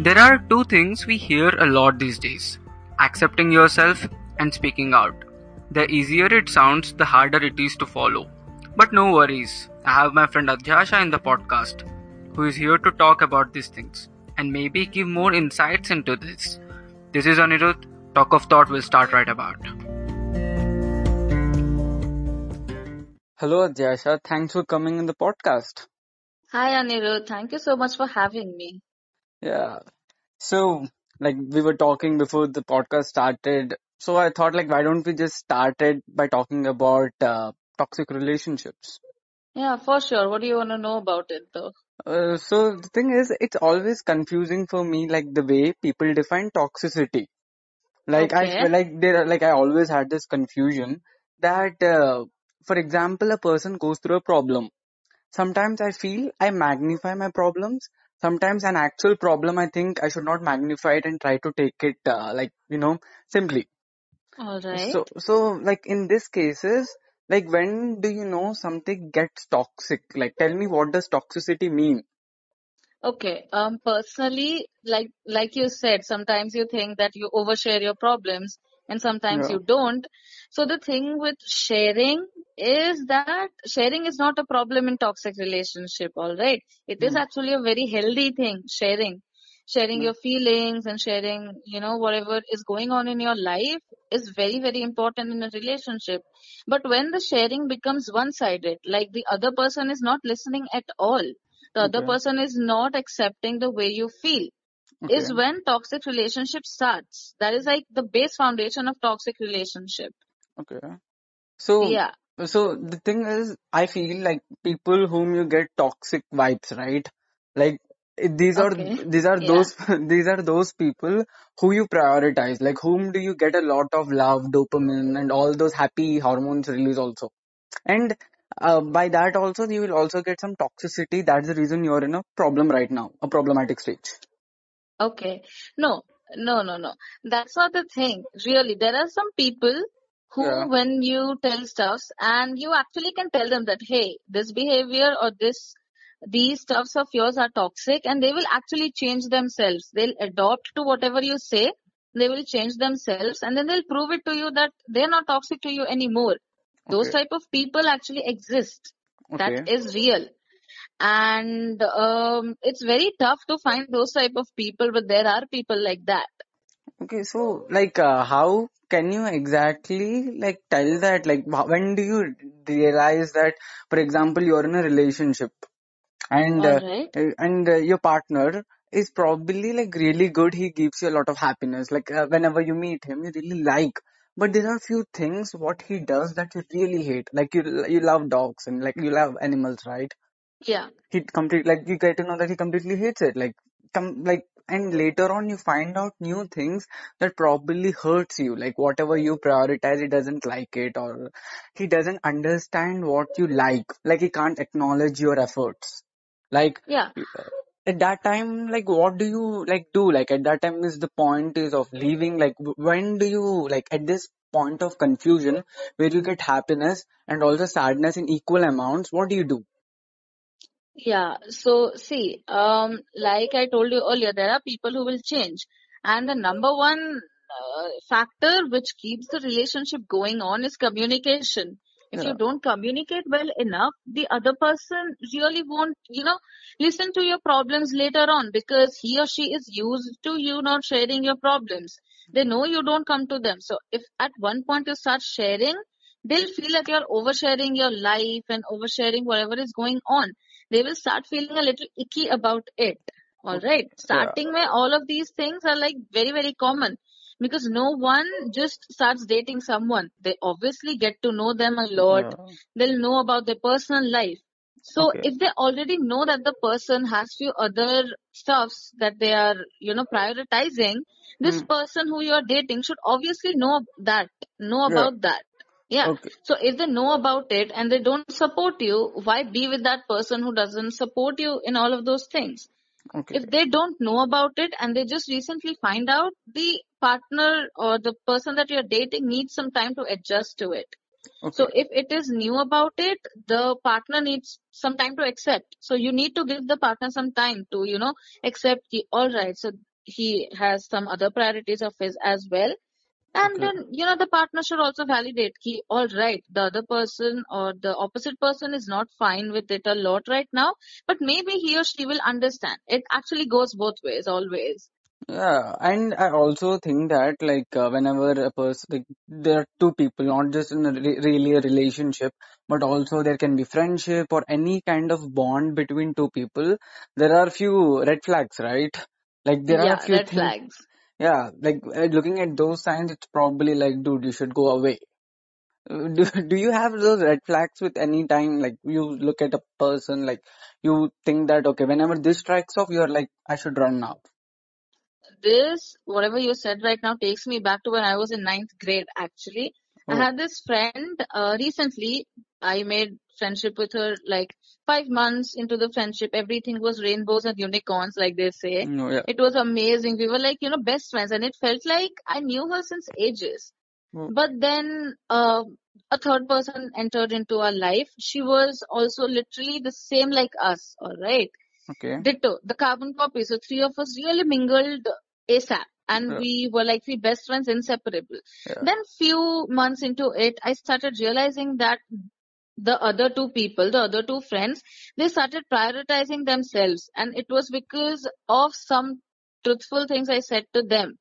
There are two things we hear a lot these days accepting yourself and speaking out. The easier it sounds, the harder it is to follow. But no worries, I have my friend Adyasha in the podcast, who is here to talk about these things and maybe give more insights into this. This is Anirudh. Talk of Thought will start right about. Hello, Adyasha. Thanks for coming in the podcast. Hi, Anirudh. Thank you so much for having me. Yeah. So, like we were talking before the podcast started. So I thought, like, why don't we just start it by talking about uh, toxic relationships? Yeah, for sure. What do you want to know about it, though? Uh, so the thing is, it's always confusing for me, like the way people define toxicity. Like I Okay. feel like there, are- like I always had this confusion that, uh, for example, a person goes through a problem. Sometimes I feel I magnify my problems. Sometimes an actual problem, I think I should not magnify it and try to take it, uh, like you know, simply. All right. So, so like in this cases, like when do you know something gets toxic? Like tell me what does toxicity mean? Okay. Um, personally, like like you said, sometimes you think that you overshare your problems, and sometimes Yeah. you don't. So the thing with sharing is that sharing is not a problem in toxic relationship. All right. It is Hmm. actually a very healthy thing. Sharing, sharing Hmm. your feelings and sharing, you know, whatever is going on in your life is very very important in a relationship. But when the sharing becomes one-sided, like the other person is not listening at all the other person is not accepting the way you feel Okay. is when toxic relationship starts that is like the base foundation of toxic relationship Okay. So, yeah so the thing is, I feel like people whom you get toxic vibes, right? Like these are okay these are yeah those these are those people who you prioritize. Like whom do you get a lot of love, dopamine, and all those happy hormones release also. And uh, by that also you will also get some toxicity. That's the reason you're in a problem right now, a problematic stage. okay no no no no that's not the thing really there are some people who Yeah. when you tell stuffs and you actually can tell them that hey this behavior or this these stuffs of yours are toxic and they will actually change themselves. They'll adopt to whatever you say they will change themselves and then they'll prove it to you that they're not toxic to you anymore. Those type of people actually exist. That Okay. is real. And um, it's very tough to find those type of people but there are people like that Okay, so like uh, how can you exactly like tell that like wh- when do you realize that for example you're in a relationship and all uh, right uh, and uh, your partner is probably like really good he gives you a lot of happiness. Like uh, whenever you meet him you really like but there are few things what he does that you really hate. Like you you love dogs and like you love animals right? Yeah. He complete like you get to know that he completely hates it. Like come like and later on you find out new things that probably hurts you like whatever you prioritize he doesn't like it or he doesn't understand what you like. Like he can't acknowledge your efforts. Like yeah. at that time like what do you like do? Like at that time is the point is of leaving like when do you like at this point of confusion where you get happiness and also sadness in equal amounts what do you do Yeah, so see, um, like I told you earlier, there are people who will change, and the number one uh, factor which keeps the relationship going on is communication. If yeah you don't communicate well enough, the other person really won't, you know, listen to your problems later on because he or she is used to you not sharing your problems. They know you don't come to them. So if at one point you start sharing, they'll feel like you're oversharing your life and oversharing whatever is going on they will start feeling a little icky about it. All right. yeah Starting with all of these things are like very, very common because no one just starts dating someone. They obviously get to know them a lot. yeah They'll know about their personal life. So okay if they already know that the person has few other stuffs that they are, you know, prioritizing, this Hmm. person who you are dating should obviously know that, know Yeah. about that. Yeah. Okay. So if they know about it and they don't support you, why be with that person who doesn't support you in all of those things? Okay. If they don't know about it and they just recently find out, the partner or the person that you're dating needs some time to adjust to it. Okay. So if it is new about it, the partner needs some time to accept. So you need to give the partner some time to, you know, accept, ki, all right. So he has some other priorities of his as well and Okay. then you know the partner should also validate ki all right the other person or the opposite person is not fine with it a lot right now but maybe he or she will understand it actually goes both ways always Yeah, and I also think that like uh, whenever a person like there are two people, not just in a re really a relationship, but also there can be friendship or any kind of bond between two people. There are few red flags, right? Like there are yeah few red things. flags Yeah, like uh, looking at those signs, it's probably like, dude, you should go away. Uh, Do do you have those red flags with any time? Like you look at a person, like you think that okay, whenever this strikes off, you're like, I should run now. this whatever you said right now takes me back to when i was in ninth grade actually i Oh, had this friend uh, recently i made friendship with her like five months into the friendship everything was rainbows and unicorns like they say no, yeah. it was amazing we were like you know best friends and it felt like i knew her since ages Oh, but then uh, a third person entered into our life she was also literally the same like us all right okay. Ditto, the carbon copy. So three of us really mingled ASAP and Yeah, we were like three best friends, inseparable. yeah. Then few months into it, I started realizing that the other two people, the other two friends, they started prioritizing themselves and it was because of some truthful things I said to them.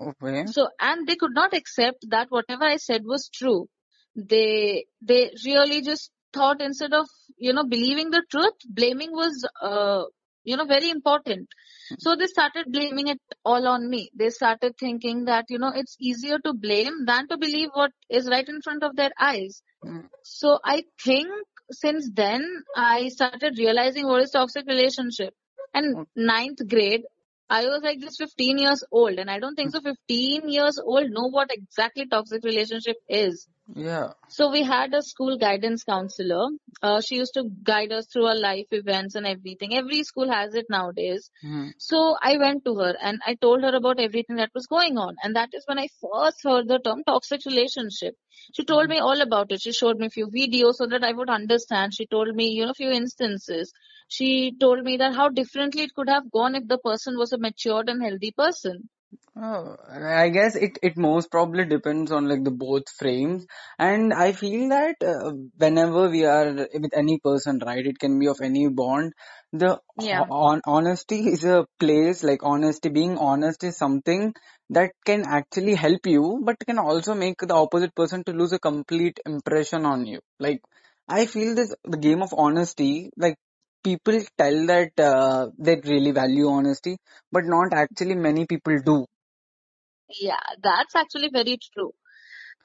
Okay. So, and they could not accept that whatever I said was true. They, they really just thought instead of, you know, believing the truth, blaming was, uh, you know, very important. Mm-hmm. So they started blaming it all on me. They started thinking that, you know, it's easier to blame than to believe what is right in front of their eyes. Mm, So I think since then I started realizing what is toxic relationship. And mm-hmm. ninth grade, I was like this 15 years old, and I don't think so. 15 years old know what exactly toxic relationship is. Yeah. So we had a school guidance counselor. Uh, she used to guide us through our life events and everything. Every school has it nowadays. Mm, So I went to her and I told her about everything that was going on. And that is when I first heard the term toxic relationship. She told mm, me all about it. She showed me a few videos so that I would understand. She told me, you know, a few instances. She told me that how differently it could have gone if the person was a matured and healthy person. Oh, I guess it, it most probably depends on like the both frames. And I feel that uh, whenever we are with any person, right, it can be of any bond, the Yeah. on, honesty is a place, like honesty, being honest is something that can actually help you, but can also make the opposite person to lose a complete impression on you. Like, I feel this, the game of honesty, like people tell that uh, they really value honesty, but not actually many people do. Yeah, that's actually very true.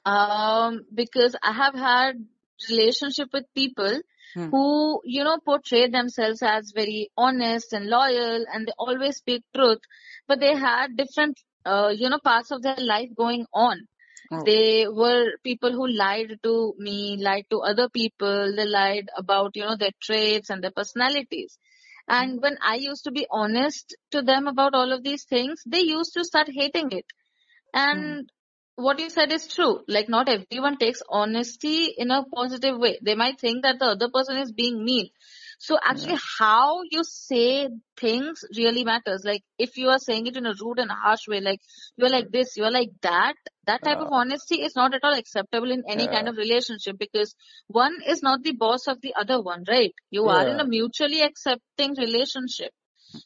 Um, because I have had relationship with people Hmm. who, you know, portray themselves as very honest and loyal and they always speak truth, but they had different, uh, you know, parts of their life going on. Oh, They were people who lied to me, lied to other people, they lied about, you know, their traits and their personalities. And mm. when I used to be honest to them about all of these things, they used to start hating it. And mm. what you said is true. Like not everyone takes honesty in a positive way. They might think that the other person is being mean. So actually Yeah, how you say things really matters. Like if you are saying it in a rude and harsh way, like you're like this, you're like that, that type of honesty is not at all acceptable in any kind of relationship because one is not the boss of the other one, right? You are in a mutually accepting relationship.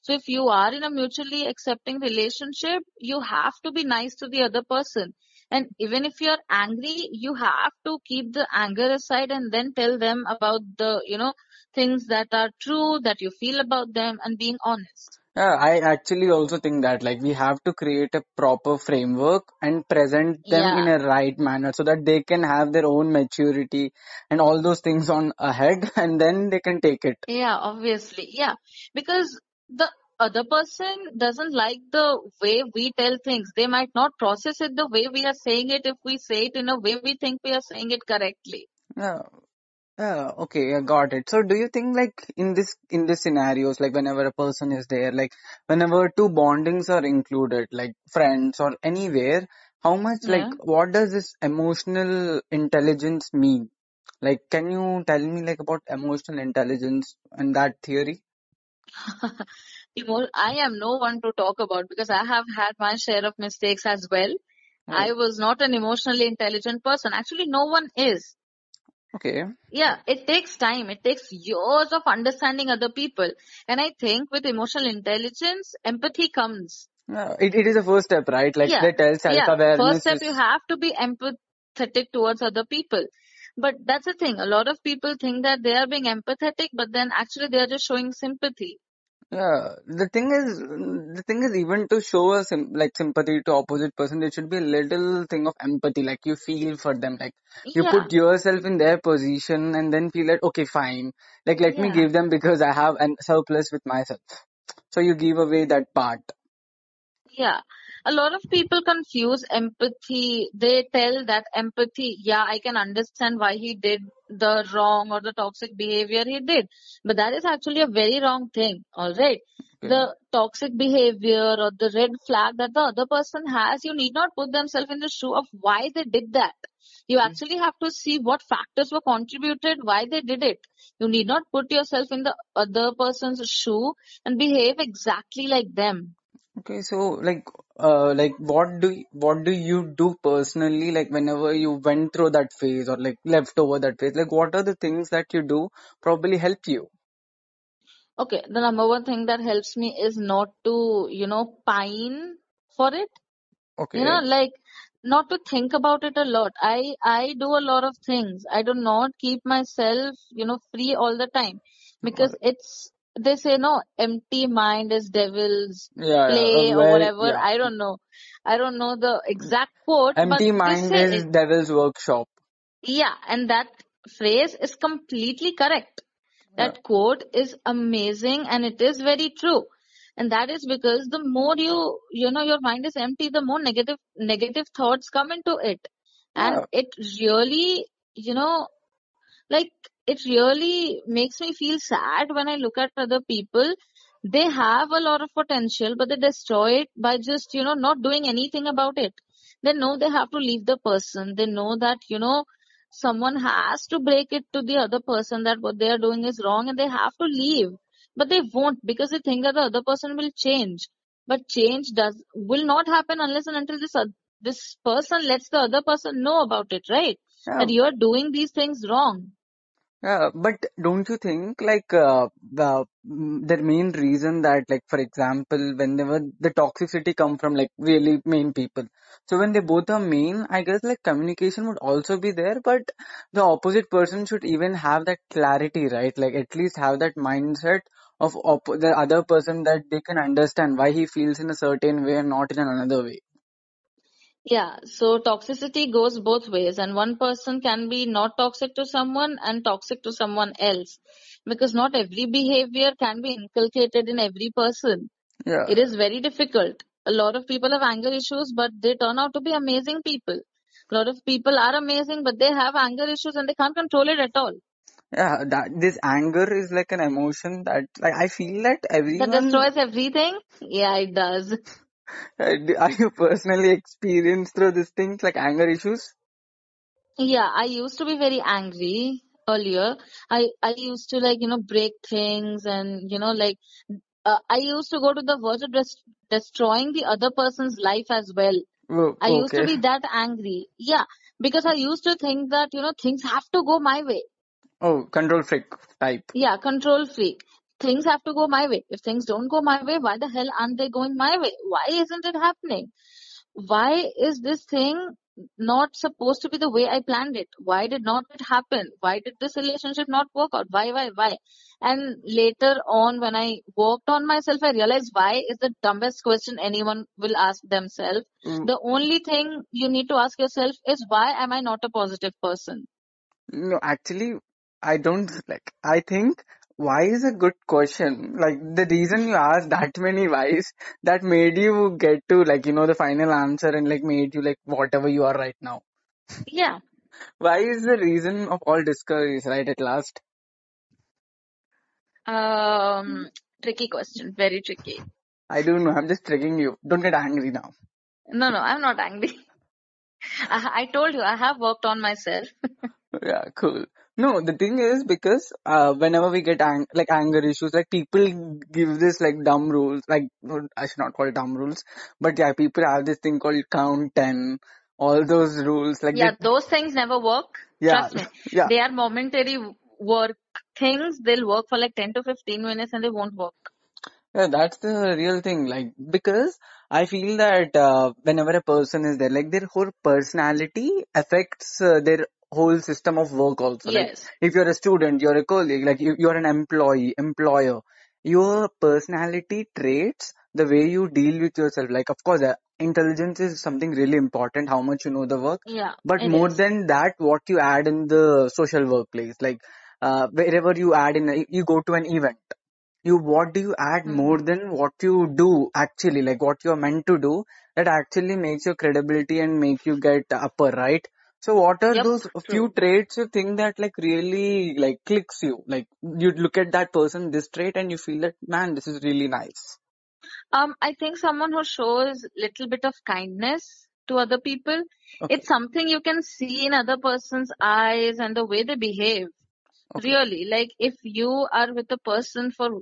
So if you are in a mutually accepting relationship, you have to be nice to the other person. And even if you're angry, you have to keep the anger aside and then tell them about the, you know, things that are true, that you feel about them and being honest. yeah. I actually also think that like we have to create a proper framework and present them in a right manner so that they can have their own maturity and all those things on ahead and then they can take it. Yeah, obviously. Yeah. Because the other person doesn't like the way we tell things. They might not process it the way we are saying it if we say it in a way we think we are saying it correctly. Yeah. Oh, yeah, okay, I got it. So do you think like in this in this scenarios, like whenever a person is there, like whenever two bondings are included, like friends or anywhere, how much like Yeah. what does this emotional intelligence mean? Like can you tell me like about emotional intelligence and that theory? I am no one to talk about because I have had my share of mistakes as well. I Oh, was not an emotionally intelligent person. Actually, no one is. Okay. Yeah, it takes time. It takes years of understanding other people. And I think with emotional intelligence, empathy comes. It, it is a first step, right? Like Yeah, they tell self-awareness. yeah. First step, you have to be empathetic towards other people. But that's the thing. A lot of people think that they are being empathetic, but then actually they are just showing sympathy. Yeah, the thing is, the thing is even to show a sim like sympathy to opposite person, there should be a little thing of empathy, like you feel for them, like you Yeah, put yourself in their position and then feel like, okay, fine, like let me yeah. give them because I have an surplus with myself. So you give away that part. Yeah, a lot of people confuse empathy. They tell that empathy, yeah, I can understand why he did the wrong or the toxic behavior he did. But that is actually a very wrong thing, alright? Okay. The toxic behavior or the red flag that the other person has, you need not put themselves in the shoe of why they did that. You hmm. actually have to see what factors were contributed, why they did it. You need not put yourself in the other person's shoe and behave exactly like them. Okay, so like, uh, like what do y- what do you do personally? Like whenever you went through that phase or like left over that phase, like what are the things that you do probably help you? Okay, the number one thing that helps me is not to, you know, pine for it. Okay. You know, like not to think about it a lot. I I do a lot of things. I do not keep myself, you know, free all the time because it's they say no, empty mind is devil's Yeah, yeah, play a or whatever. yeah. I don't know. I don't know the exact quote, Empty mind is it. devil's workshop. Yeah, and that phrase is completely correct. Yeah, That quote is amazing and it is very true. And that is because the more you, you know, your mind is empty, the more negative, negative thoughts come into it. And yeah, it really, you know, like it really makes me feel sad when I look at other people. They have a lot of potential, but they destroy it by just, you know, not doing anything about it. They know they have to leave the person. They know that, you know, someone has to break it to the other person that what they are doing is wrong and they have to leave. But they won't because they think that the other person will change. But change does will not happen unless and until this this person lets the other person know about it, right? yeah. That you are doing these things wrong. Yeah, but don't you think like uh, the mm, the main reason that like for example whenever the toxicity come from like really main people. So when they both are mean I guess like communication would also be there but the opposite person should even have that clarity right? Like at least have that mindset of op- the other person that they can understand why he feels in a certain way and not in another way Yeah, so toxicity goes both ways, and one person can be not toxic to someone and toxic to someone else because not every behavior can be inculcated in every person. yeah It is very difficult. A lot of people have anger issues, but they turn out to be amazing people. A lot of people are amazing, but they have anger issues and they can't control it at all. yeah that this anger is like an emotion that like I feel that everyone That destroys everything? Yeah, it does. Uh, Are you personally experienced through these things like anger issues? Yeah, I used to be very angry earlier. I I used to like, you know, break things and, you know, like uh, I used to go to the verge of des- destroying the other person's life as well. Oh, I used to be that angry. Yeah, because I used to think that, you know, things have to go my way. Oh, control freak type. Yeah, control freak. Things have to go my way. If things don't go my way, why the hell aren't they going my way? Why isn't it happening? Why is this thing not supposed to be the way I planned it? Why did not it happen? Why did this relationship not work out? Why, why, why? And later on, when I worked on myself, I realized why is the dumbest question anyone will ask themselves. Mm, The only thing you need to ask yourself is why am I not a positive person? No, actually, I don't like. I think why is a good question. Like the reason you asked that many whys that made you get to like you know the final answer and like made you like whatever you are right now. Yeah. Why is the reason of all discoveries right at last? Um, tricky question. Very tricky. I don't know. I'm just tricking you. Don't get angry now. No, no, I'm not angry. I, I told you I have worked on myself. Yeah, cool. No, the thing is because uh, whenever we get ang- like anger issues, like people give this like dumb rules, like I should not call it dumb rules, but yeah, people have this thing called count ten, all those rules, like Yeah, they, those things never work. yeah, Trust me. yeah, They are momentary work things. They'll work for like 10 to 15 minutes and they won't work. yeah, that's the real thing. Like because I feel that uh, whenever a person is there, like their whole personality affects uh, their whole system of work also. Like Yes. if you're a student, you're a colleague, like you, you're an employee, employer, your personality traits, the way you deal with yourself, like of course, uh, intelligence is something really important, how much you know the work, Yeah, but more is. than that, what you add in the social workplace, like uh, wherever you add in, you go to an event, you what do you add Hmm. more than what you do actually, like what you're meant to do, that actually makes your credibility and make you get upper, right? So what are Yep, those few true. traits you think that like really like clicks you? Like you look at that person, this trait and you feel that man, this is really nice. Um, I think someone who shows little bit of kindness to other people, Okay, it's something you can see in other person's eyes and the way they behave. okay, Really, like if you are with a person for,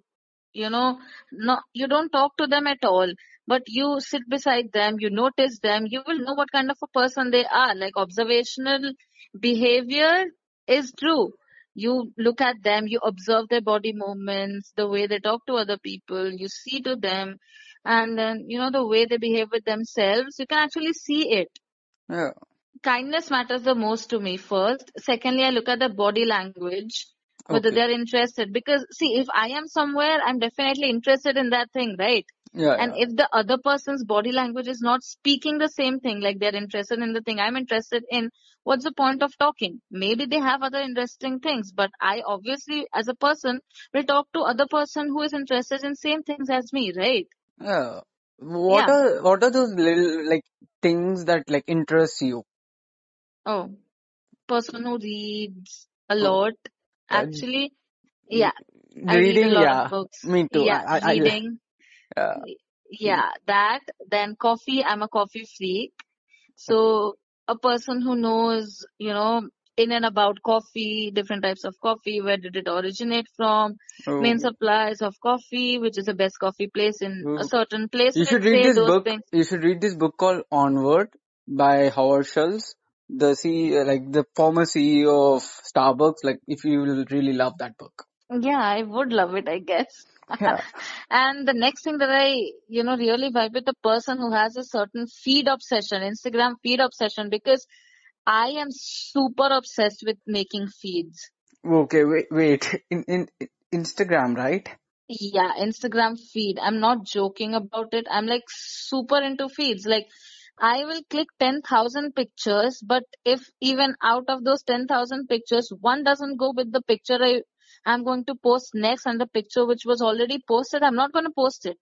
you know, no, you don't talk to them at all, but you sit beside them, you notice them, you will know what kind of a person they are. Like observational behavior is true. You look at them, you observe their body movements, the way they talk to other people, you see to them, and then, you know, the way they behave with themselves, you can actually see it yeah, kindness matters the most to me first. Secondly, I look at the body language, whether okay, they're interested. Because, see, if I am somewhere, I'm definitely interested in that thing, right? yeah, And yeah, if the other person's body language is not speaking the same thing, like they're interested in the thing I'm interested in, what's the point of talking? Maybe they have other interesting things, but I obviously, as a person, will talk to other person who is interested in same things as me, right? yeah. What Yeah. are what are those little like things that like interest you? Oh, person who reads a Oh, lot. Actually, yeah, I read a reading, lot yeah, of books. me too. Yeah, I, I, I reading. uh, Yeah, that. Then coffee. I'm a coffee freak. So a person who knows, you know, in and about coffee, different types of coffee, where did it originate from, main Oh, supplies of coffee, which is the best coffee place in a oh. certain place, You should let's read say this those book. things. You should read this book called Onward by Howard Schultz, the C, like the former CEO of Starbucks. Like, if you will really love that book. Yeah, I would love it, I guess. Yeah. and the next thing that I, you know, really vibe with a person who has a certain feed obsession, Instagram feed obsession, because I am super obsessed with making feeds. Okay. Wait. Wait. In in Instagram, right? Yeah, Instagram feed. I'm not joking about it. I'm like super into feeds. Like I will click 10,000 pictures, but if even out of those 10,000 pictures, one doesn't go with the picture I, I'm going to post next and the picture which was already posted, I'm not going to post it.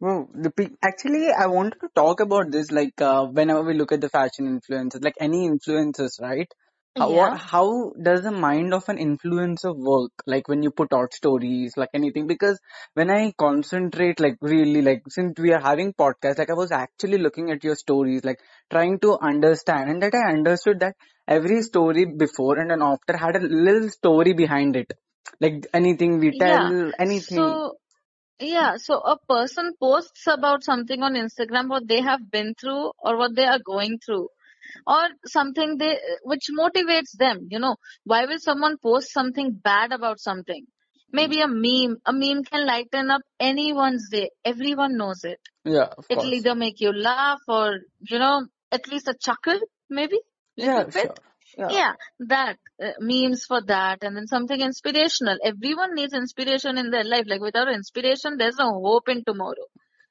Well, the actually, I wanted to talk about this. Like, uh, whenever we look at the fashion influencers, like any influencers, right? How Yeah. how does the mind of an influencer work? Like when you put out stories, like anything. Because when I concentrate, like really, like since we are having podcasts, like I was actually looking at your stories, like trying to understand, and that I understood that every story before and then after had a little story behind it. Like anything we Yeah. tell, anything. So, yeah. So a person posts about something on Instagram, what they have been through or what they are going through. Or something they which motivates them you know. Why will someone post something bad about something? Maybe a meme. A meme can lighten up anyone's day. Everyone knows it. Yeah, of it'll course. either make you laugh or you know at least a chuckle maybe? Yeah, sure. Yeah. yeah that uh, memes for that and then something inspirational. Everyone needs inspiration in their life. Like without inspiration there's no hope in tomorrow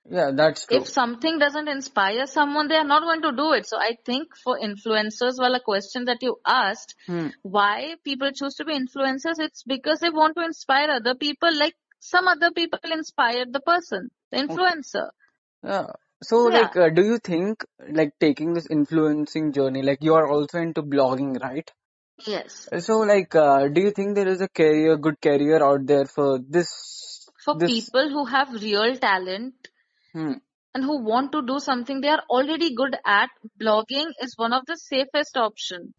Yeah, that's true. if something doesn't inspire someone, they are not going to do it. So I think for influencers, well, a question that you asked, Hmm. why people choose to be influencers, it's because they want to inspire other people like some other people inspired the person, the influencer. Yeah. So, Yeah. like, uh, do you think, like, taking this influencing journey, like, you are also into blogging, right? Yes. So, like, uh, do you think there is a career, good career out there for this, For this? people who have real talent Hmm. and who want to do something they are already good at, blogging is one of the safest option.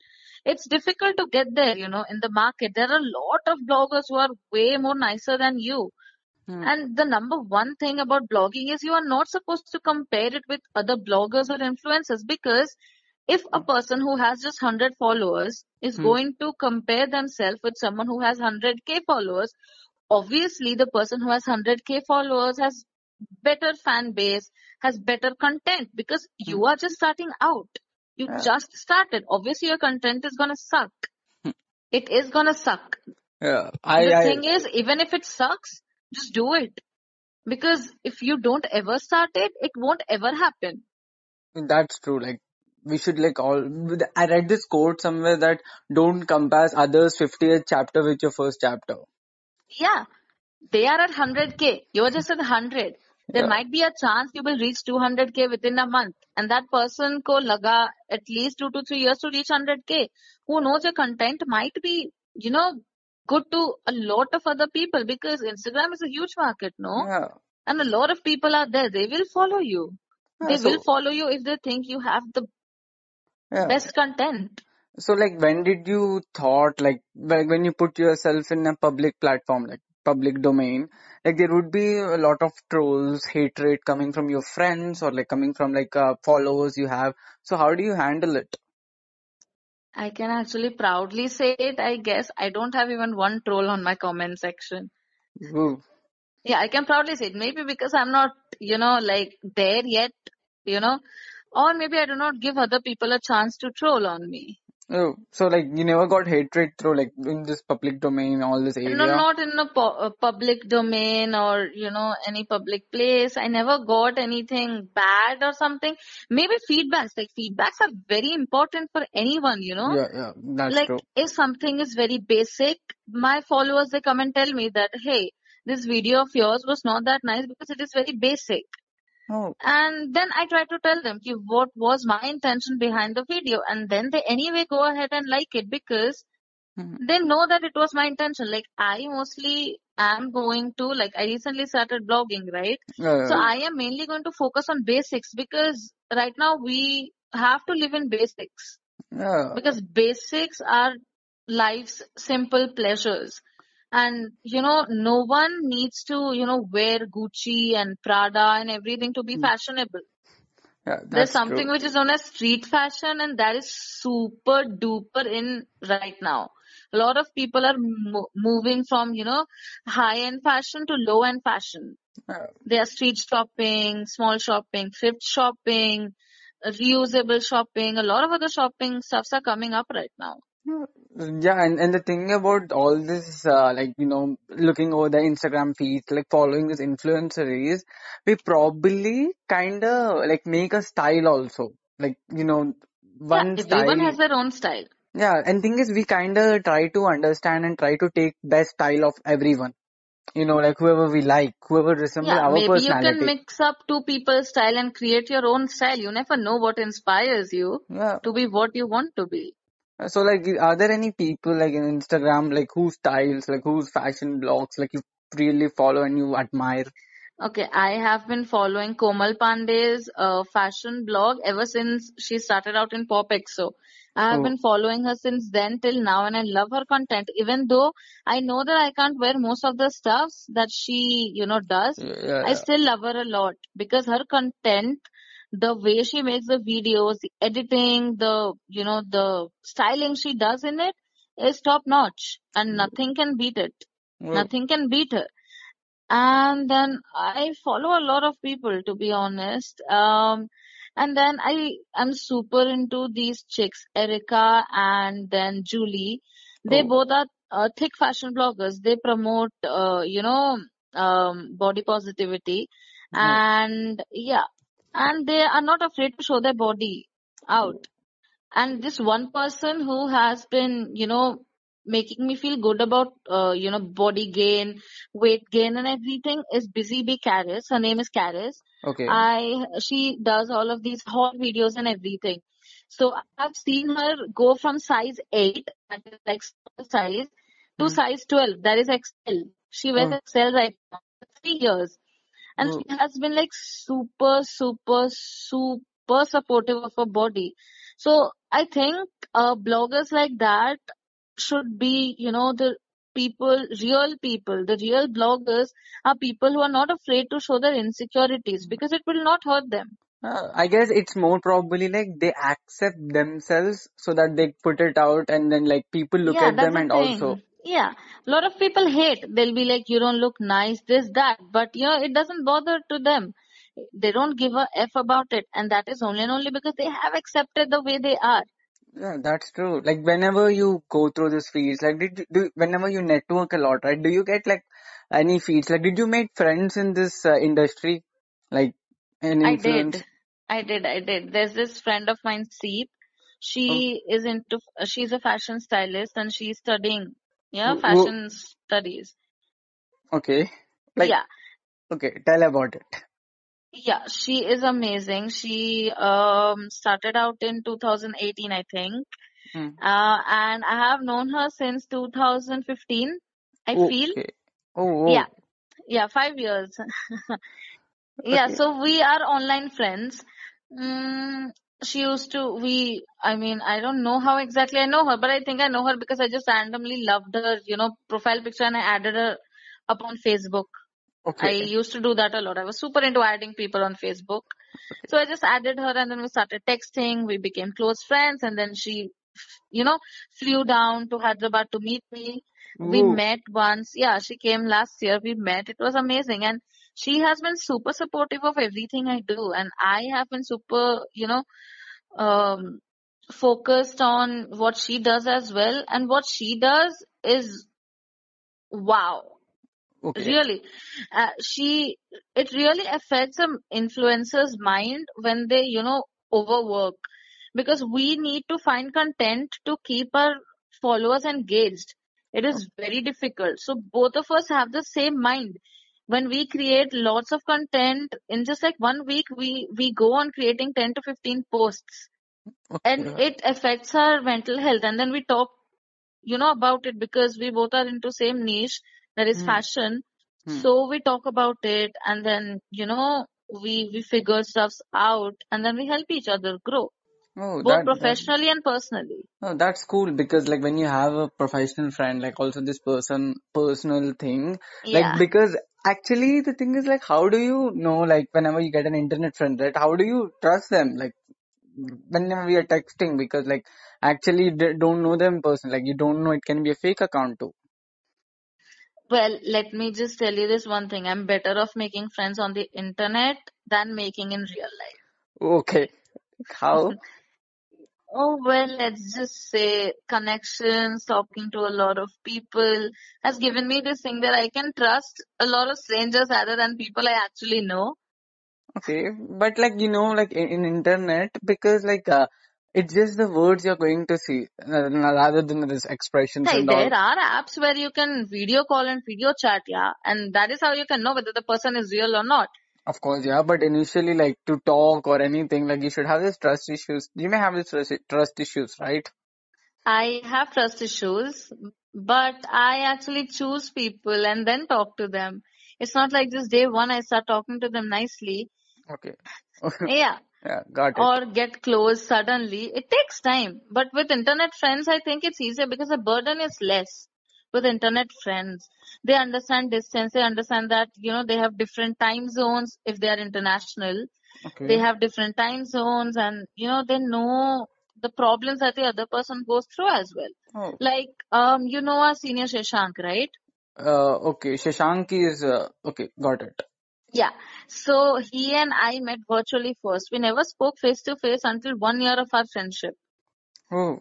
it's difficult to get there, you know, in the market. There are a lot of bloggers who are way more nicer than you. Hmm. And the number one thing about blogging is you are not supposed to compare it with other bloggers or influencers because if a person who has just 100 followers is Hmm. going to compare themselves with someone who has 100k followers, obviously the person who has 100k followers has better fan base, has better content because you are just starting out. You Yeah. just started. Obviously your content is gonna suck. Hmm. It is gonna suck. Yeah, I, The I, thing is, even if it sucks, just do it. Because if you don't ever start it, it won't ever happen. that's true. Like, we should like all, I read this quote somewhere that don't compare others 50th chapter with your first chapter. Yeah, they are at 100k. You're just at 100. There Yeah. might be a chance you will reach 200k within a month. And that person ko laga at least two to three years to reach 100k. Who knows your content might be, you know, good to a lot of other people because Instagram is a huge market, no? Yeah. And a lot of people are there. They will follow you. Yeah, They so, will follow you if they think you have the best content. So like when did you thought like like when you put yourself in a public platform like public domain like there would be a lot of trolls hatred coming from your friends or like coming from like uh, followers you have so how do you handle it I can actually proudly say it. I guess I don't have even one troll on my comment section. Ooh. Yeah, I can proudly say it. Maybe because I'm not, you know, like there yet, you know, or maybe I do not give other people a chance to troll on me. Oh, so like you never got hatred through like in this public domain all this area. No, not in a, pu- a public domain or, you know, any public place. I never got anything bad or something. Maybe feedbacks, like feedbacks are very important for anyone, you know. yeah yeah that's like true if something is very basic my followers they come and tell me that hey this video of yours was not that nice because it is very basic oh. And then i try to tell them what was my intention behind the video? And then they anyway go ahead and like it because Mhm. they know that it was my intention. Like i mostly am going to like i recently started blogging right? Yeah, so i am mainly going to focus on basics because right now we have to live in basics. Yeah. Because basics are life's simple pleasures and you know no one needs to you know wear gucci and prada and everything to be Hmm. fashionable yeah there's something true which is known as street fashion and that is super duper in right now a lot of people are mo- moving from you know high end fashion to low end fashion yeah. they are street shopping, small shopping, thrift shopping, reusable shopping. A lot of other shopping stuffs are coming up right now. Yeah, and, and the thing about all this, uh, like, you know, looking over the Instagram feeds, like following this influencer is, we probably kind of like make a style also. Like, you know, Yeah, one everyone style. has their own style. Yeah, and thing is we kind of try to understand and try to take best style of everyone. You know, like whoever we like, whoever resemble Yeah, our maybe you can personality. mix up two people's style and create your own style. You never know what inspires you Yeah. to be what you want to be. So like, are there any people like in Instagram, like whose styles, like whose fashion blogs, like you really follow and you admire? Okay, I have been following Komal Pandey's uh, fashion blog ever since she started out in POPxo. I have Oh, been following her since then till now and I love her content even though I know that I can't wear most of the stuffs that she, you know, does. yeah, yeah, I still love her a lot because her content, the way she makes the videos, the editing, the, you know, the styling she does in it is top notch and nothing can beat it. Oh, Nothing can beat her. And then I follow a lot of people to be honest. Um, and then I am super into these chicks, Erica and then Julie. They oh, both are uh, thick fashion bloggers. They promote, uh, you know, um, body positivity oh, and yeah, and they are not afraid to show their body out and this one person who has been you know making me feel good about uh, you know body gain weight gain and everything is busy bee Caris. her name is Caris. okay. i she does all of these haul videos and everything so i've seen her go from size 8 that is like size to Hmm. size 12 that is xl she wears Oh, xl right now for 3 years and oh, she has been like super super super supportive of her body So I think uh, bloggers like that should be, you know, the people, real people, the real bloggers are people who are not afraid to show their insecurities because it will not hurt them. Uh, I guess it's more probably like they accept themselves so that they put it out and then like people look Yeah, at them the and thing. also Yeah, a lot of people hate. They'll be like, you don't look nice, this, that. But, you know, it doesn't bother to them. They don't give a F about it. And that is only and only because they have accepted the way they are. yeah, that's true. Like whenever you go through this feeds, like did you do whenever you network a lot, right? Do you get like any feeds? Like did you make friends in this uh, industry? Like an I influence? did. I did. I did. There's this friend of mine, Seep. Oh, She is into, she's a fashion stylist and she's studying, yeah, wo- fashion studies. okay. Like Yeah. okay, tell about it. Yeah, she is amazing. She um started out in 2018, I think. Hmm. Uh, and I have known her since 2015, I feel. Okay. Oh, Yeah, oh, yeah, five years. Yeah, okay. so we are online friends. Mm, she used to, we, I mean, I don't know how exactly I know her, but I think I know her because I just randomly loved her, you know, profile picture and I added her up on Facebook. okay. I used to do that a lot. I was super into adding people on Facebook. So I just added her and then we started texting. We became close friends and then she, you know, flew down to Hyderabad to meet me. We met once. Yeah, she came last year. We met. It was amazing. And she has been super supportive of everything I do. And I have been super, you know, um, focused on what she does as well. And what she does is wow Okay. really uh, she it really affects an influencer's mind when they you know overwork because we need to find content to keep our followers engaged it is very difficult so both of us have the same mind when we create lots of content in just like one week we we go on creating 10 to 15 posts. And it affects our mental health. And then we talk you know about it because we both are into same niche that is Hmm. fashion. Hmm. so we talk about it and then you know we we figure stuffs out and then we help each other grow Oh, both that that professionally and personally oh, that's cool because like when you have a professional friend, like also this person personal thing, yeah. like because actually the thing is like how do you know like whenever you get an internet friend, right? How do you trust them? Like whenever we are texting because like actually don't know them person, like you don't know it can be a fake account too. well let me just tell you this one thing i'm better off making friends on the internet than making in real life Okay. How? oh well let's just say connections talking to a lot of people has given me this thing that i can trust a lot of strangers rather than people i actually know Okay, but like you know, like in, in internet, because like uh, it's just the words you're going to see uh, rather than this expressions Hey, and all. there are apps where you can video call and video chat, yeah, and that is how you can know whether the person is real or not. Of course, yeah, but initially, like to talk or anything, like you should have this trust issues. You may have this trust, trust issues, right? I have trust issues, but I actually choose people and then talk to them. It's not like just day one I start talking to them nicely. Okay. Yeah. yeah, got it. Or get close suddenly. It takes time. But with internet friends, I think it's easier because the burden is less with internet friends. They understand distance. They understand that, you know, they have different time zones if they are international. They have different time zones and, you know, they know the problems that the other person goes through as well. Oh, Like, um, you know our senior Shashank, right? uh, okay. Shashank is uh, okay. Got it. Yeah. So he and I met virtually first. We never spoke face to face until one year of our friendship. Oh,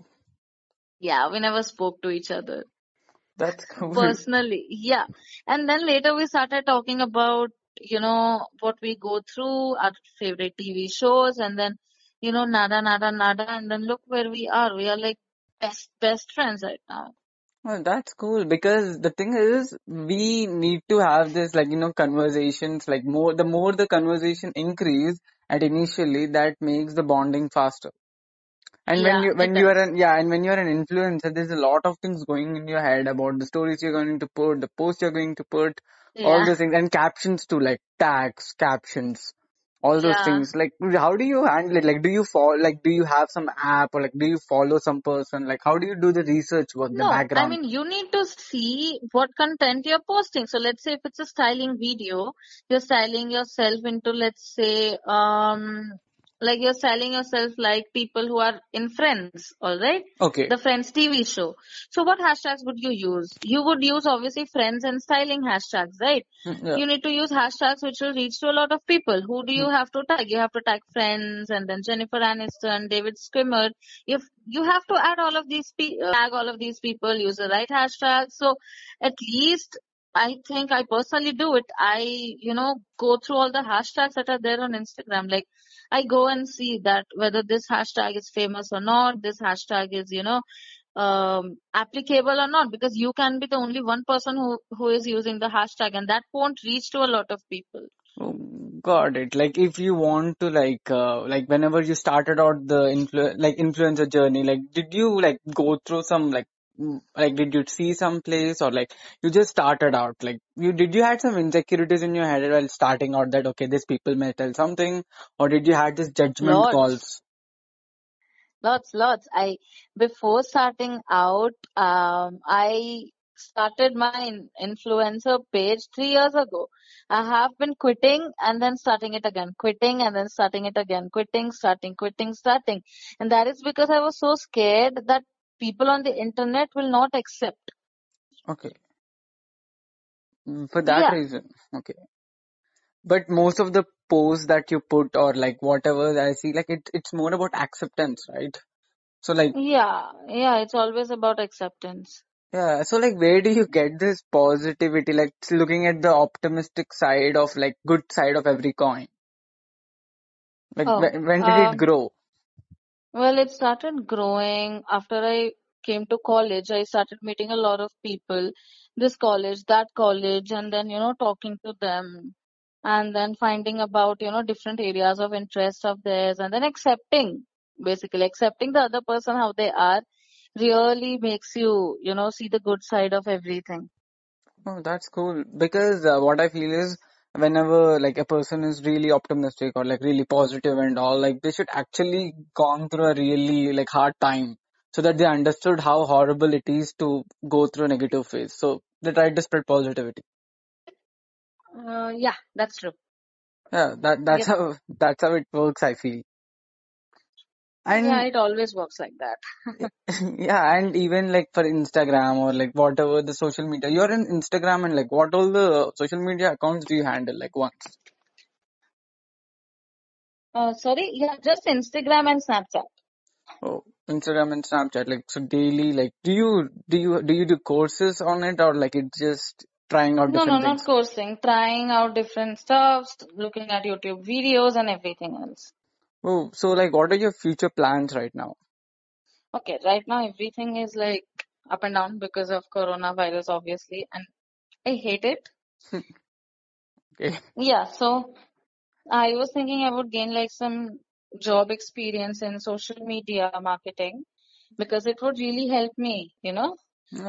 Yeah, we never spoke to each other that's cool. personally. Yeah. And then later we started talking about, you know, what we go through, our favorite TV shows, and then, you know, nada, nada, nada. And then look where we are. We are like best, best friends right now. Well, that's cool because the thing is, we need to have this like, you know, conversations, like more, the more the conversation increase at initially, that makes the bonding faster. And when you, when you are an, yeah, and when you're an influencer, there's a lot of things going in your head about the stories you're going to put, the posts you're going to put, all Yeah. those things, and captions too, like tags, captions, all those Yeah. things. Like, how do you handle it? Like, do you follow, like, do you have some app or like, do you follow some person? Like, how do you do the research work, the No, I mean, you need to see what content you're posting. So let's say if it's a styling video, you're styling yourself into, let's say, um, like you're styling yourself like people who are in Friends, alright? Okay. The Friends TV show. So what hashtags would you use? You would use obviously Friends and styling hashtags, right? Mm, Yeah. You need to use hashtags which will reach to a lot of people. Who do you have to tag? You have to tag Friends and then Jennifer Aniston, David Schwimmer. If you have to add all of these pe- tag all of these people, use the right hashtag. So at least I think I personally do it. I you know go through all the hashtags that are there on Instagram. Like I go and see that whether this hashtag is famous or not. This hashtag is you know um, applicable or not because you can be the only one person who who is using the hashtag and that won't reach to a lot of people. Oh, Got it. Like if you want to like uh, like whenever you started out the influ like influencer journey, like did you like go through some like like did you see some place or like you just started out like you did you had some insecurities in your head while starting out that okay these people may tell something or did you had this judgment Lots. calls? Lots, lots. I before starting out, um, I started my influencer page three years ago. I have been quitting and then starting it again, quitting and then starting it again, quitting, starting, quitting, starting. And that is because I was so scared that people on the internet will not accept. Okay. Mm, For that Yeah, reason. Okay. But most of the posts that you put or like whatever I see like it it's more about acceptance, right? So like yeah, yeah. It's always about acceptance. Yeah, so like where do you get this positivity? Like looking at the optimistic side of like good side of every coin. Like Oh, when, when did it um, grow? Well, it started growing after I came to college. I started meeting a lot of people, this college, that college, and then, you know, talking to them and then finding about, you know, different areas of interest of theirs and then accepting, basically accepting the other person how they are really makes you, you know, see the good side of everything. Oh, that's cool. Because uh, what I feel is whenever like a person is really optimistic or like really positive and all, like they should actually gone through a really like hard time so that they understood how horrible it is to go through a negative phase. So they tried to spread positivity. Uh, yeah, that's true. Yeah, that that's Yep. how that's how it works, I feel. Yeah, And it always works like that. Yeah, and even like for Instagram or like whatever the social media, you're in Instagram and like what all the social media accounts do you handle like once? Uh, sorry, yeah, just Instagram and Snapchat. Oh, Instagram and Snapchat, like so daily, like do you do you do you do courses on it or like it's just trying out different? No, no, different not coursing. Trying out different stuffs, looking at YouTube videos and everything else. Oh, so like what are your future plans right now? Okay, right now everything is like up and down because of coronavirus, obviously, and I hate it. Okay. Yeah, so I was thinking I would gain like some job experience in social media marketing because it would really help me, you know,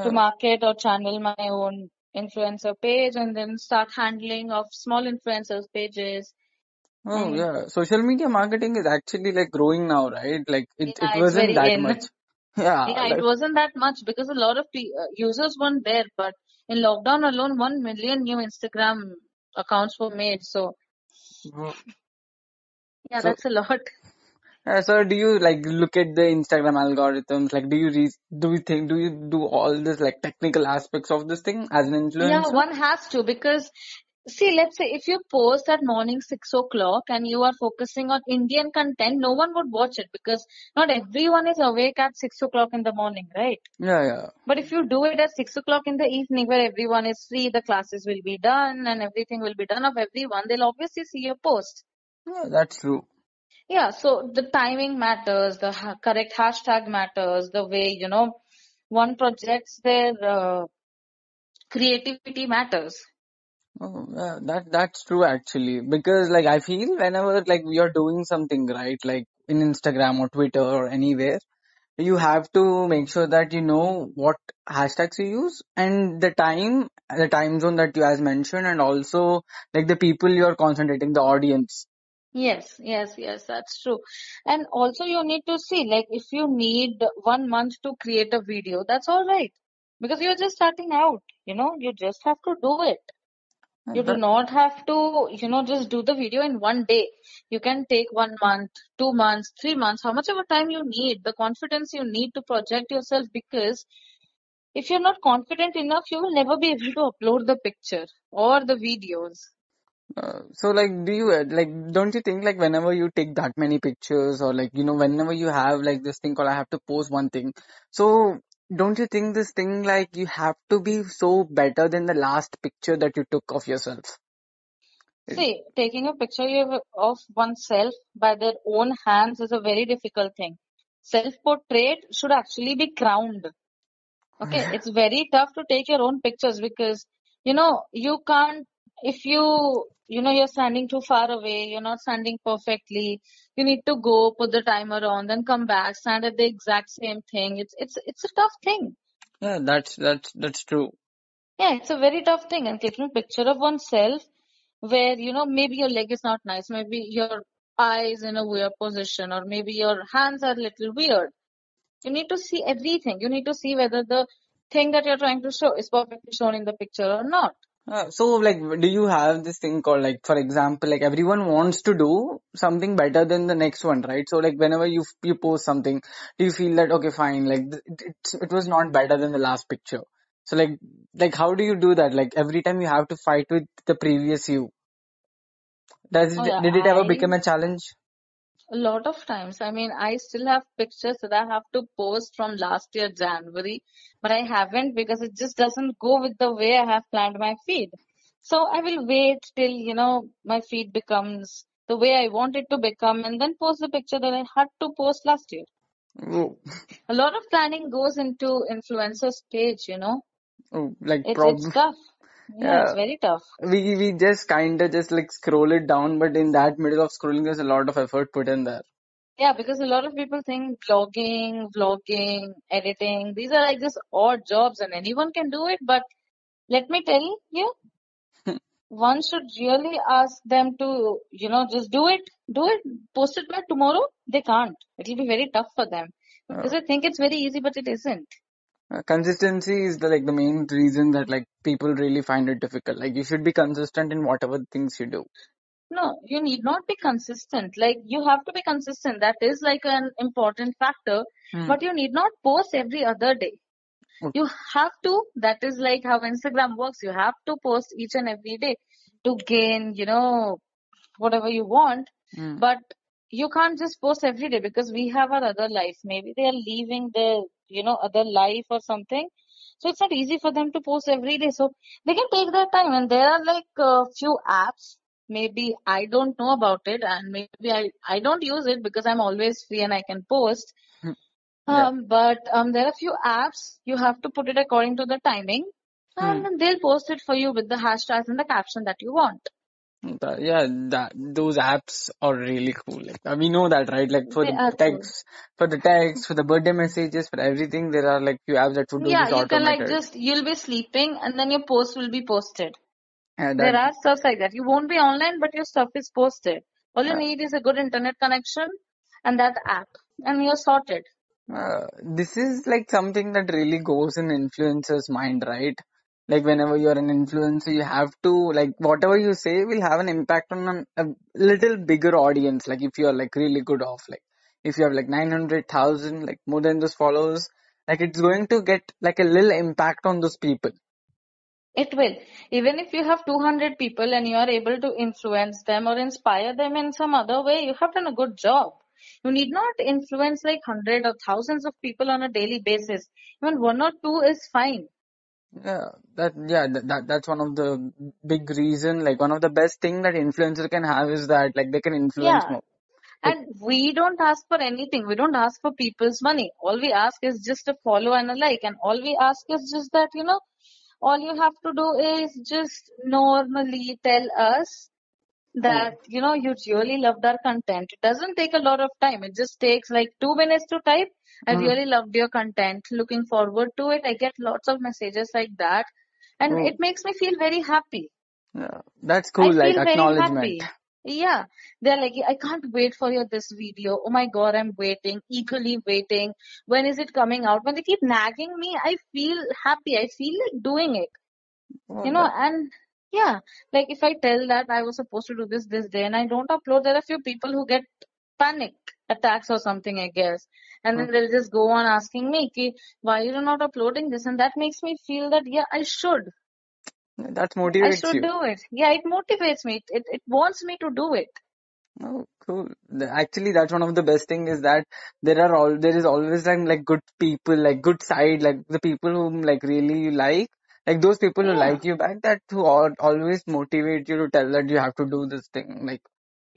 to market or channel my own influencer page and then start handling of small influencers pages Oh and yeah, social media marketing is actually like growing now, right? Like it it yeah, it's wasn't that in. much. Yeah, Yeah, it wasn't that much because a lot of uh, users weren't there, but in lockdown alone, one million new Instagram accounts were made. So yeah, so that's a lot. Uh, so do you like look at the Instagram algorithms? Like, do you re do you think do you do all this like technical aspects of this thing as an influencer? Yeah, one has to because see, let's say if you post at morning six o'clock and you are focusing on Indian content, no one would watch it because not everyone is awake at six o'clock in the morning, right? Yeah, yeah, But if you do it at six o'clock in the evening where everyone is free, the classes will be done and everything will be done of everyone, they'll obviously see your post. yeah. That's true. Yeah, so the timing matters, the ha- correct hashtag matters, the way, you know, one projects their uh, creativity matters. Oh, that that's true actually. Because like I feel whenever like we are doing something right, like in Instagram or Twitter or anywhere, you have to make sure that you know what hashtags you use and the time, the time zone that you as mentioned, and also like the people you are concentrating, the audience. Yes, yes, yes, that's true. And also you need to see, like, if you need one month to create a video, that's all right. Because you're just starting out, you know, you just have to do it. You do not have to, you know, just do the video in one day. You can take one month, two months, three months, how much of a time you need, the confidence you need to project yourself because if you're not confident enough, you will never be able to upload the picture or the videos. uh, so like, do you uh, like? Don't you think like whenever you take that many pictures or like you know whenever you have like this thing called I have to post one thing. So don't you think this thing like you have to be so better than the last picture that you took of yourself? See, taking a picture of oneself by their own hands is a very difficult thing. Self-portrait should actually be crowned. Okay, it's very tough to take your own pictures because, you know, you can't, if you, you know, you're standing too far away, you're not standing perfectly, you need to go, put the timer on, then come back, stand at the exact same thing. It's, it's, it's a tough thing. Yeah, that's that's that's true. Yeah, it's a very tough thing. And taking a picture of oneself where, you know, maybe your leg is not nice, maybe your eyes in a weird position, or maybe your hands are a little weird. You need to see everything. You need to see whether the thing that you're trying to show is perfectly shown in the picture or not. Uh, so like, do you have this thing called like, for example, like everyone wants to do something better than the next one, right? So like, whenever you you post something, do you feel that okay, fine, like it it, it was not better than the last picture? So like, like how do you do that? Like every time you have to fight with the previous you. Does Oh yeah, did it ever I become a challenge? A lot of times. I mean, I still have pictures that I have to post from last year January, but I haven't because it just doesn't go with the way I have planned my feed. So I will wait till, you know, my feed becomes the way I want it to become and then post the picture that I had to post last year. Oh, A lot of planning goes into influencer's page, you know. oh like It's prob it's tough. Yeah, it's very tough. We we just kind of just like scroll it down, but in that middle of scrolling, there's a lot of effort put in there. Yeah, because a lot of people think blogging, vlogging, editing, these are like just odd jobs and anyone can do it. But let me tell you, one should really ask them to, you know, just do it, do it, post it by tomorrow. They can't. It'll be very tough for them because Uh, I think it's very easy, but it isn't. Uh, consistency is the like the main reason that like people really find it difficult. Like you should be consistent in whatever things you do. No, you need not be consistent. Like you have to be consistent. That is like an important factor, Hmm. but you need not post every other day. Okay. You have to, that is like how Instagram works. You have to post each and every day to gain, you know, whatever you want. Hmm. But you can't just post every day because we have our other life. Maybe they are leaving their, you know, other life or something. So it's not easy for them to post every day. So they can take their time and there are like a few apps. Maybe I don't know about it and maybe I, I don't use it because I'm always free and I can post. Hmm. Yeah. Um, but um, there are a few apps. You have to put it according to the timing, Hmm. and then they'll post it for you with the hashtags and the caption that you want. That- yeah, that those apps are really cool. Like we know that, right? Like for They the are cool. for the text, for the birthday messages, for everything, there are like few apps that would do Yeah, this you can like just you'll be sleeping and then your post will be posted. Yeah, There are stuff like that. You won't be online, but your stuff is posted. All you uh, need is a good internet connection and that app, and you're sorted. uh, this is like something that really goes in influencer's mind, right? Like whenever you're an influencer, you have to like whatever you say will have an impact on an, a little bigger audience. Like if you're like really good off, like if you have like 900,000, like more than those followers, like it's going to get like a little impact on those people. It will. Even if you have 200 people and you are able to influence them or inspire them in some other way, you have done a good job. You need not influence like hundred or thousands of people on a daily basis. Even one or two is fine. Yeah, that yeah that, that that's one of the big reason. Like one of the best thing that influencer can have is that like they can influence Yeah. more. Like And we don't ask for anything. We don't ask for people's money. All we ask is just a follow and a like. And all we ask is just that, you know, all you have to do is just normally tell us that you know you really loved our content it doesn't take a lot of time it just takes like two minutes to type i mm, really loved your content looking forward to it i get lots of messages like that and oh, it makes me feel very happy yeah, that's i cool. Like feel very acknowledgement. happy Yeah, they're like, I can't wait for your this video. Oh my god, I'm waiting, eagerly waiting. When is it coming out? When they keep nagging me, I feel happy. I feel like doing it. Oh, You know, that, and yeah, like if I tell that I was supposed to do this this day and I don't upload, there are few people who get panic attacks or something, I guess. And then hmm. they'll just go on asking me, Ki, why you're not uploading this? And that makes me feel that, yeah, I should. that motivates I should you. do it. Yeah, it motivates me. It, it wants me to do it. Oh, cool. Actually, that's one of the best thing is that there are all there is always like like good people, like good side, like the people whom like really you like, like those people who like you back, that who always motivate you to tell that you have to do this thing. Like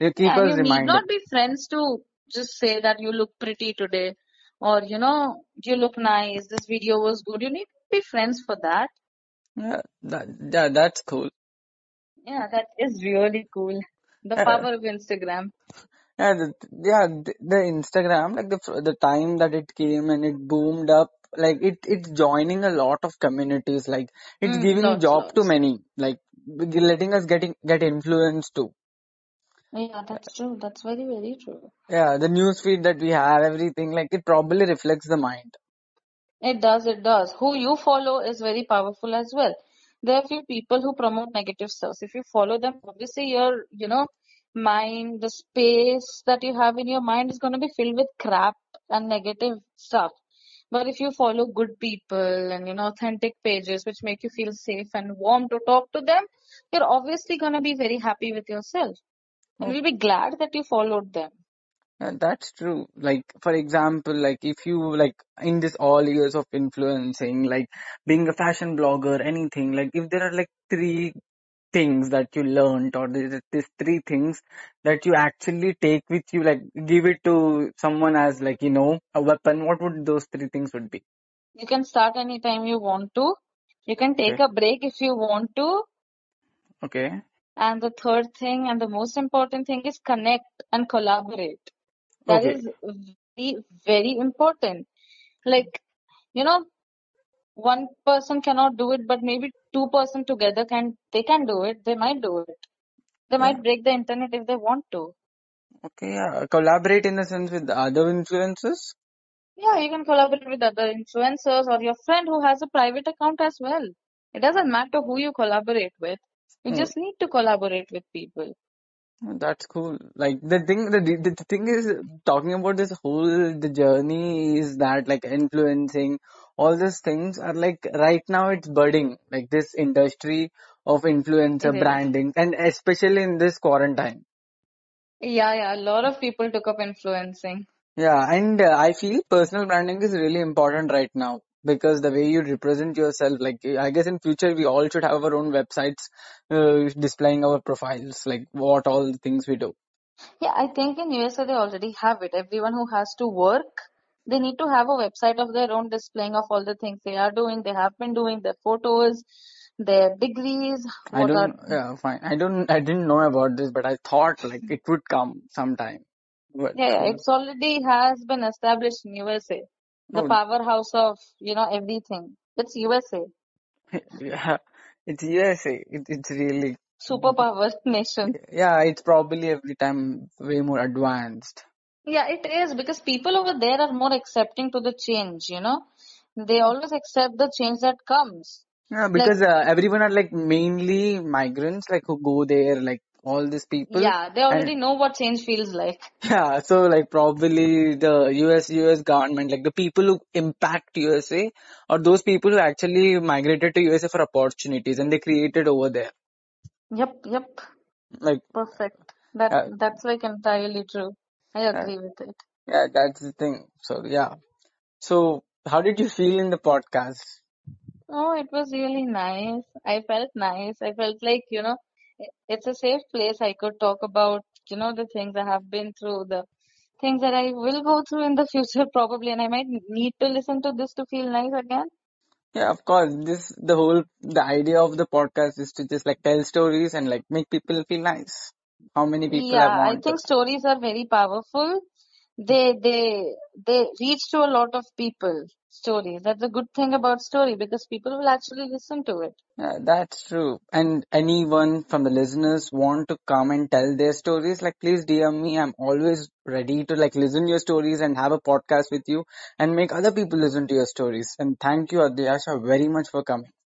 they keep Yeah, us you need not be friends to just say that you look pretty today or, you know, you look nice, this video was good. You need to be friends for that. Yeah, that yeah, that's cool. Yeah, that is really cool. The Yeah. power of Instagram. Yeah, the, yeah, the, the Instagram, like the the time that it came and it boomed up, like it it's joining a lot of communities, like it's Mm, giving lots, job to many, like letting us getting get influence too. Yeah, that's true. That's very, very true. Yeah, the news feed that we have, everything, like it probably reflects the mind. It does, it does. Who you follow is very powerful as well. There are few people who promote negative stuff. If you follow them, obviously your, you know, mind, the space that you have in your mind is going to be filled with crap and negative stuff. But if you follow good people and, you know, authentic pages which make you feel safe and warm to talk to them, you're obviously going to be very happy with yourself. And you'll be glad that you followed them. that's true. Like, for example, like if you like in this all years of influencing, like being a fashion blogger, anything, like if there are like three things that you learned or there's these three things that you actually take with you, like give it to someone as like, you know, a weapon, what would those three things would be? You can start anytime you want to. You can take Okay. a break if you want to. Okay. And the third thing and the most important thing is connect and collaborate. That Okay. is very, very important. Like, you know, one person cannot do it, but maybe two person together can, they can do it. They might do it. They Yeah. might break the internet if they want to. Okay. Yeah. Collaborate in the sense with other influencers. Yeah, you can collaborate with other influencers or your friend who has a private account as well. It doesn't matter who you collaborate with. You Oh, just need to collaborate with people. That's cool. Like the thing, the, the the thing is talking about this whole the journey is that like influencing all these things are like right now it's budding like this industry of influencer It is. branding and especially in this quarantine. Yeah, yeah. A lot of people took up influencing. Yeah, and uh, I feel personal branding is really important right now because the way you represent yourself, like I guess in future we all should have our own websites uh, displaying our profiles, like what all the things we do. Yeah, I think in USA they already have it. Everyone who has to work, they need to have a website of their own displaying of all the things they are doing, they have been doing, their photos, their degrees, I what are don't, yeah, fine. I don't, I didn't know about this, but I thought like it would come sometime. But yeah, yeah, it's already has been established in USA. The Oh, powerhouse of, you know, everything. It's USA. yeah, it's USA. It, it's really, Superpower nation. yeah, it's probably every time way more advanced. Yeah, it is because people over there are more accepting to the change, you know. They always accept the change that comes. Yeah, Like, because uh, everyone are like mainly migrants, like who go there, like all these people, yeah, they and already know what change feels like. yeah, so like probably the US US government, like the people who impact USA, or those people who actually migrated to USA for opportunities and they created over there. Yep, yep. Like, Perfect. That uh, that's like entirely true. I uh, agree with it. yeah, that's the thing. So yeah. So how did you feel in the podcast? Oh, it was really nice. I felt nice. I felt like, you know, i- it's a safe place. I could talk about, you know, the things I have been through, the things that I will go through in the future probably, and I might need to listen to this to feel nice again. Yeah, of course. This the whole the idea of the podcast is to just like tell stories and like make people feel nice. How many people I Yeah, I want? think stories are very powerful. They they they reach to a lot of people. Stories. That's a good thing about story because people will actually listen to it. Yeah, that's true. And anyone from the listeners want to come and tell their stories, like please DM me. I'm always ready to like listen your stories and have a podcast with you and make other people listen to your stories. And thank you, Adyasha, very much for coming.